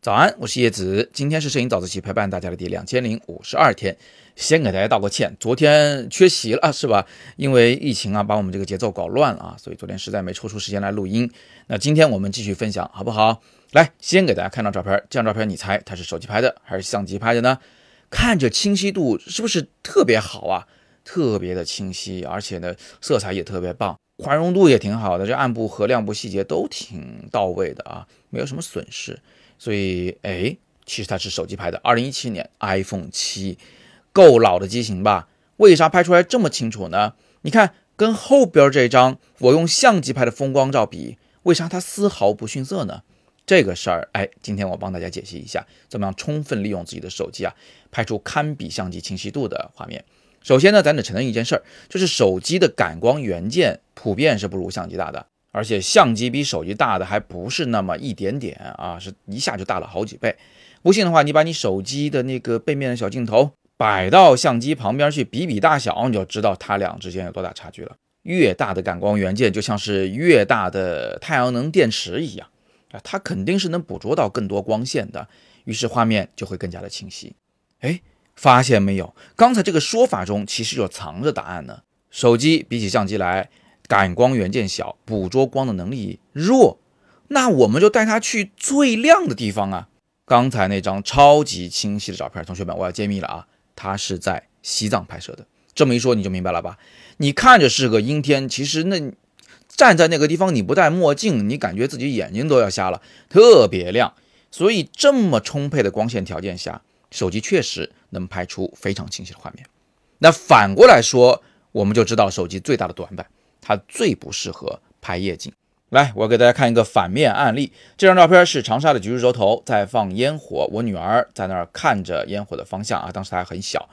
早安，我是叶子，今天是摄影早自习陪伴大家的第两千零五十二天，先给大家道个歉，昨天缺席了是吧？因为疫情啊，把我们这个节奏搞乱了啊，所以昨天实在没抽出时间来录音。那今天我们继续分享，好不好？来，先给大家看张照片，这张照片你猜它是手机拍的还是相机拍的呢？看着清晰度是不是特别好啊？特别的清晰，而且呢，色彩也特别棒，宽容度也挺好的，这暗部和亮部细节都挺到位的啊，没有什么损失。所以，哎，其实它是手机拍的，二零一七年 iPhone 七，够老的机型吧？为啥拍出来这么清楚呢？你看，跟后边这张我用相机拍的风光照比，为啥它丝毫不逊色呢？这个事儿，哎，今天我帮大家解析一下，怎么样充分利用自己的手机啊，拍出堪比相机清晰度的画面。首先呢，咱得承认一件事儿，就是手机的感光元件普遍是不如相机大的。而且相机比手机大的还不是那么一点点啊，是一下就大了好几倍。不信的话，你把你手机的那个背面的小镜头摆到相机旁边去比比大小，你就知道它俩之间有多大差距了。越大的感光元件就像是越大的太阳能电池一样啊，它肯定是能捕捉到更多光线的，于是画面就会更加的清晰。哎，发现没有？刚才这个说法中其实就藏着答案呢。手机比起相机来。感光元件小，捕捉光的能力弱，那我们就带它去最亮的地方啊！刚才那张超级清晰的照片，同学们，我要揭秘了啊，它是在西藏拍摄的。这么一说你就明白了吧？你看着是个阴天，其实那站在那个地方，你不戴墨镜，你感觉自己眼睛都要瞎了，特别亮。所以这么充沛的光线条件下，手机确实能拍出非常清晰的画面。那反过来说，我们就知道手机最大的短板。它最不适合拍夜景。来，我给大家看一个反面案例。这张照片是长沙的橘子洲头在放烟火，我女儿在那儿看着烟火的方向啊，当时她还很小。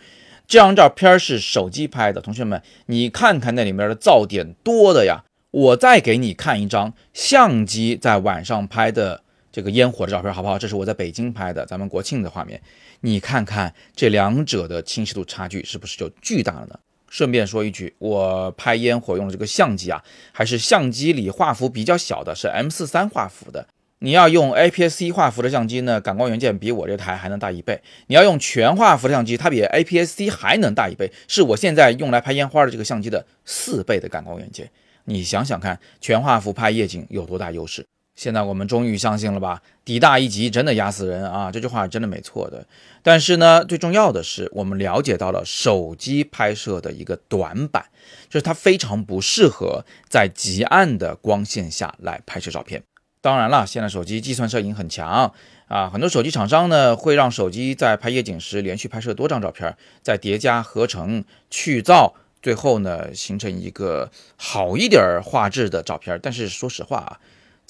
这张照片是手机拍的，同学们，你看看那里面的噪点多的呀。我再给你看一张相机在晚上拍的这个烟火的照片，好不好？这是我在北京拍的，咱们国庆的画面。你看看这两者的清晰度差距是不是就巨大了呢？顺便说一句，我拍烟火用的这个相机啊，还是相机里画幅比较小的，是 M 四三画幅的。你要用 APS-C 画幅的相机呢，感光元件比我这台还能大一倍。你要用全画幅的相机，它比 APS-C 还能大一倍，是我现在用来拍烟花的这个相机的四倍的感光元件。你想想看，全画幅拍夜景有多大优势？现在我们终于相信了吧？底大一级真的压死人啊！这句话真的没错的。但是呢，最重要的是，我们了解到了手机拍摄的一个短板，就是它非常不适合在极暗的光线下来拍摄照片。当然了，现在手机计算摄影很强啊，很多手机厂商呢会让手机在拍夜景时连续拍摄多张照片，再叠加合成去噪，最后呢形成一个好一点画质的照片。但是说实话啊。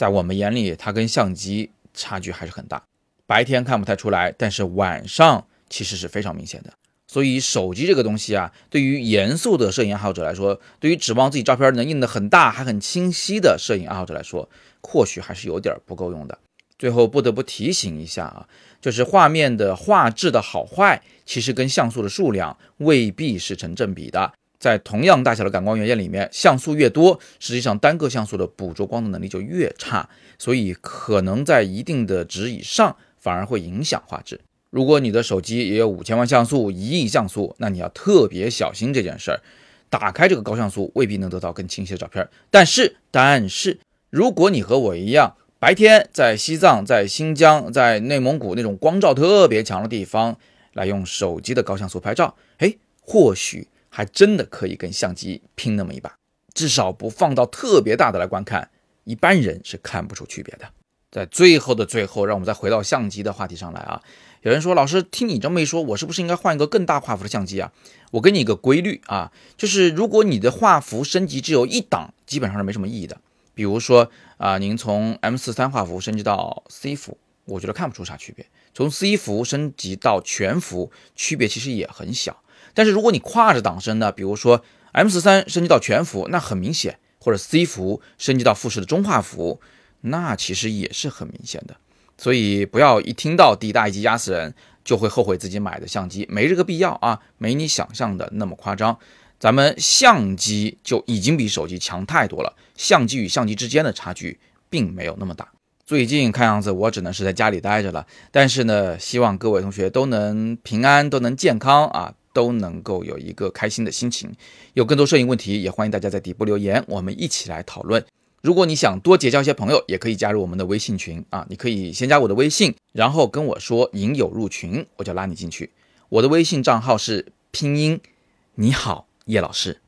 在我们眼里，它跟相机差距还是很大。白天看不太出来，但是晚上其实是非常明显的。所以手机这个东西啊，对于严肃的摄影爱好者来说，对于指望自己照片能印得很大还很清晰的摄影爱好者来说，或许还是有点不够用的。最后不得不提醒一下啊，就是画面的画质的好坏，其实跟像素的数量未必是成正比的。在同样大小的感光元件里面，像素越多，实际上单个像素的捕捉光的能力就越差，所以可能在一定的值以上，反而会影响画质。如果你的手机也有五千万像素、一亿像素，那你要特别小心这件事儿。打开这个高像素，未必能得到更清晰的照片。但是，但是，如果你和我一样，白天在西藏、在新疆、在内蒙古那种光照特别强的地方，来用手机的高像素拍照，哎，或许。还真的可以跟相机拼那么一把，至少不放到特别大的来观看，一般人是看不出区别的。在最后的最后，让我们再回到相机的话题上来啊。有人说，老师听你这么一说，我是不是应该换一个更大画幅的相机啊？我给你一个规律啊，就是如果你的画幅升级只有一档，基本上是没什么意义的。比如说啊，您从 M 四三画幅升级到 C 幅，我觉得看不出啥区别。从 C 幅升级到全幅，区别其实也很小。但是如果你跨着档升呢，比如说 M 四三升级到全幅，那很明显；或者 C 幅升级到富士的中画幅，那其实也是很明显的。所以不要一听到底大一级压死人，就会后悔自己买的相机，没这个必要啊，没你想象的那么夸张。咱们相机就已经比手机强太多了，相机与相机之间的差距并没有那么大。最近看样子我只能是在家里待着了，但是呢，希望各位同学都能平安，都能健康啊，都能够有一个开心的心情。有更多摄影问题，也欢迎大家在底部留言，我们一起来讨论。如果你想多结交一些朋友，也可以加入我们的微信群啊，你可以先加我的微信，然后跟我说引友入群，我就拉你进去。我的微信账号是拼音你好叶老师。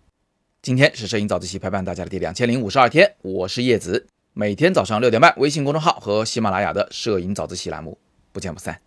今天是摄影早自习陪伴大家的第两千零五十二天，我是叶子。每天早上六点半，微信公众号和喜马拉雅的摄影早自习栏目，不见不散。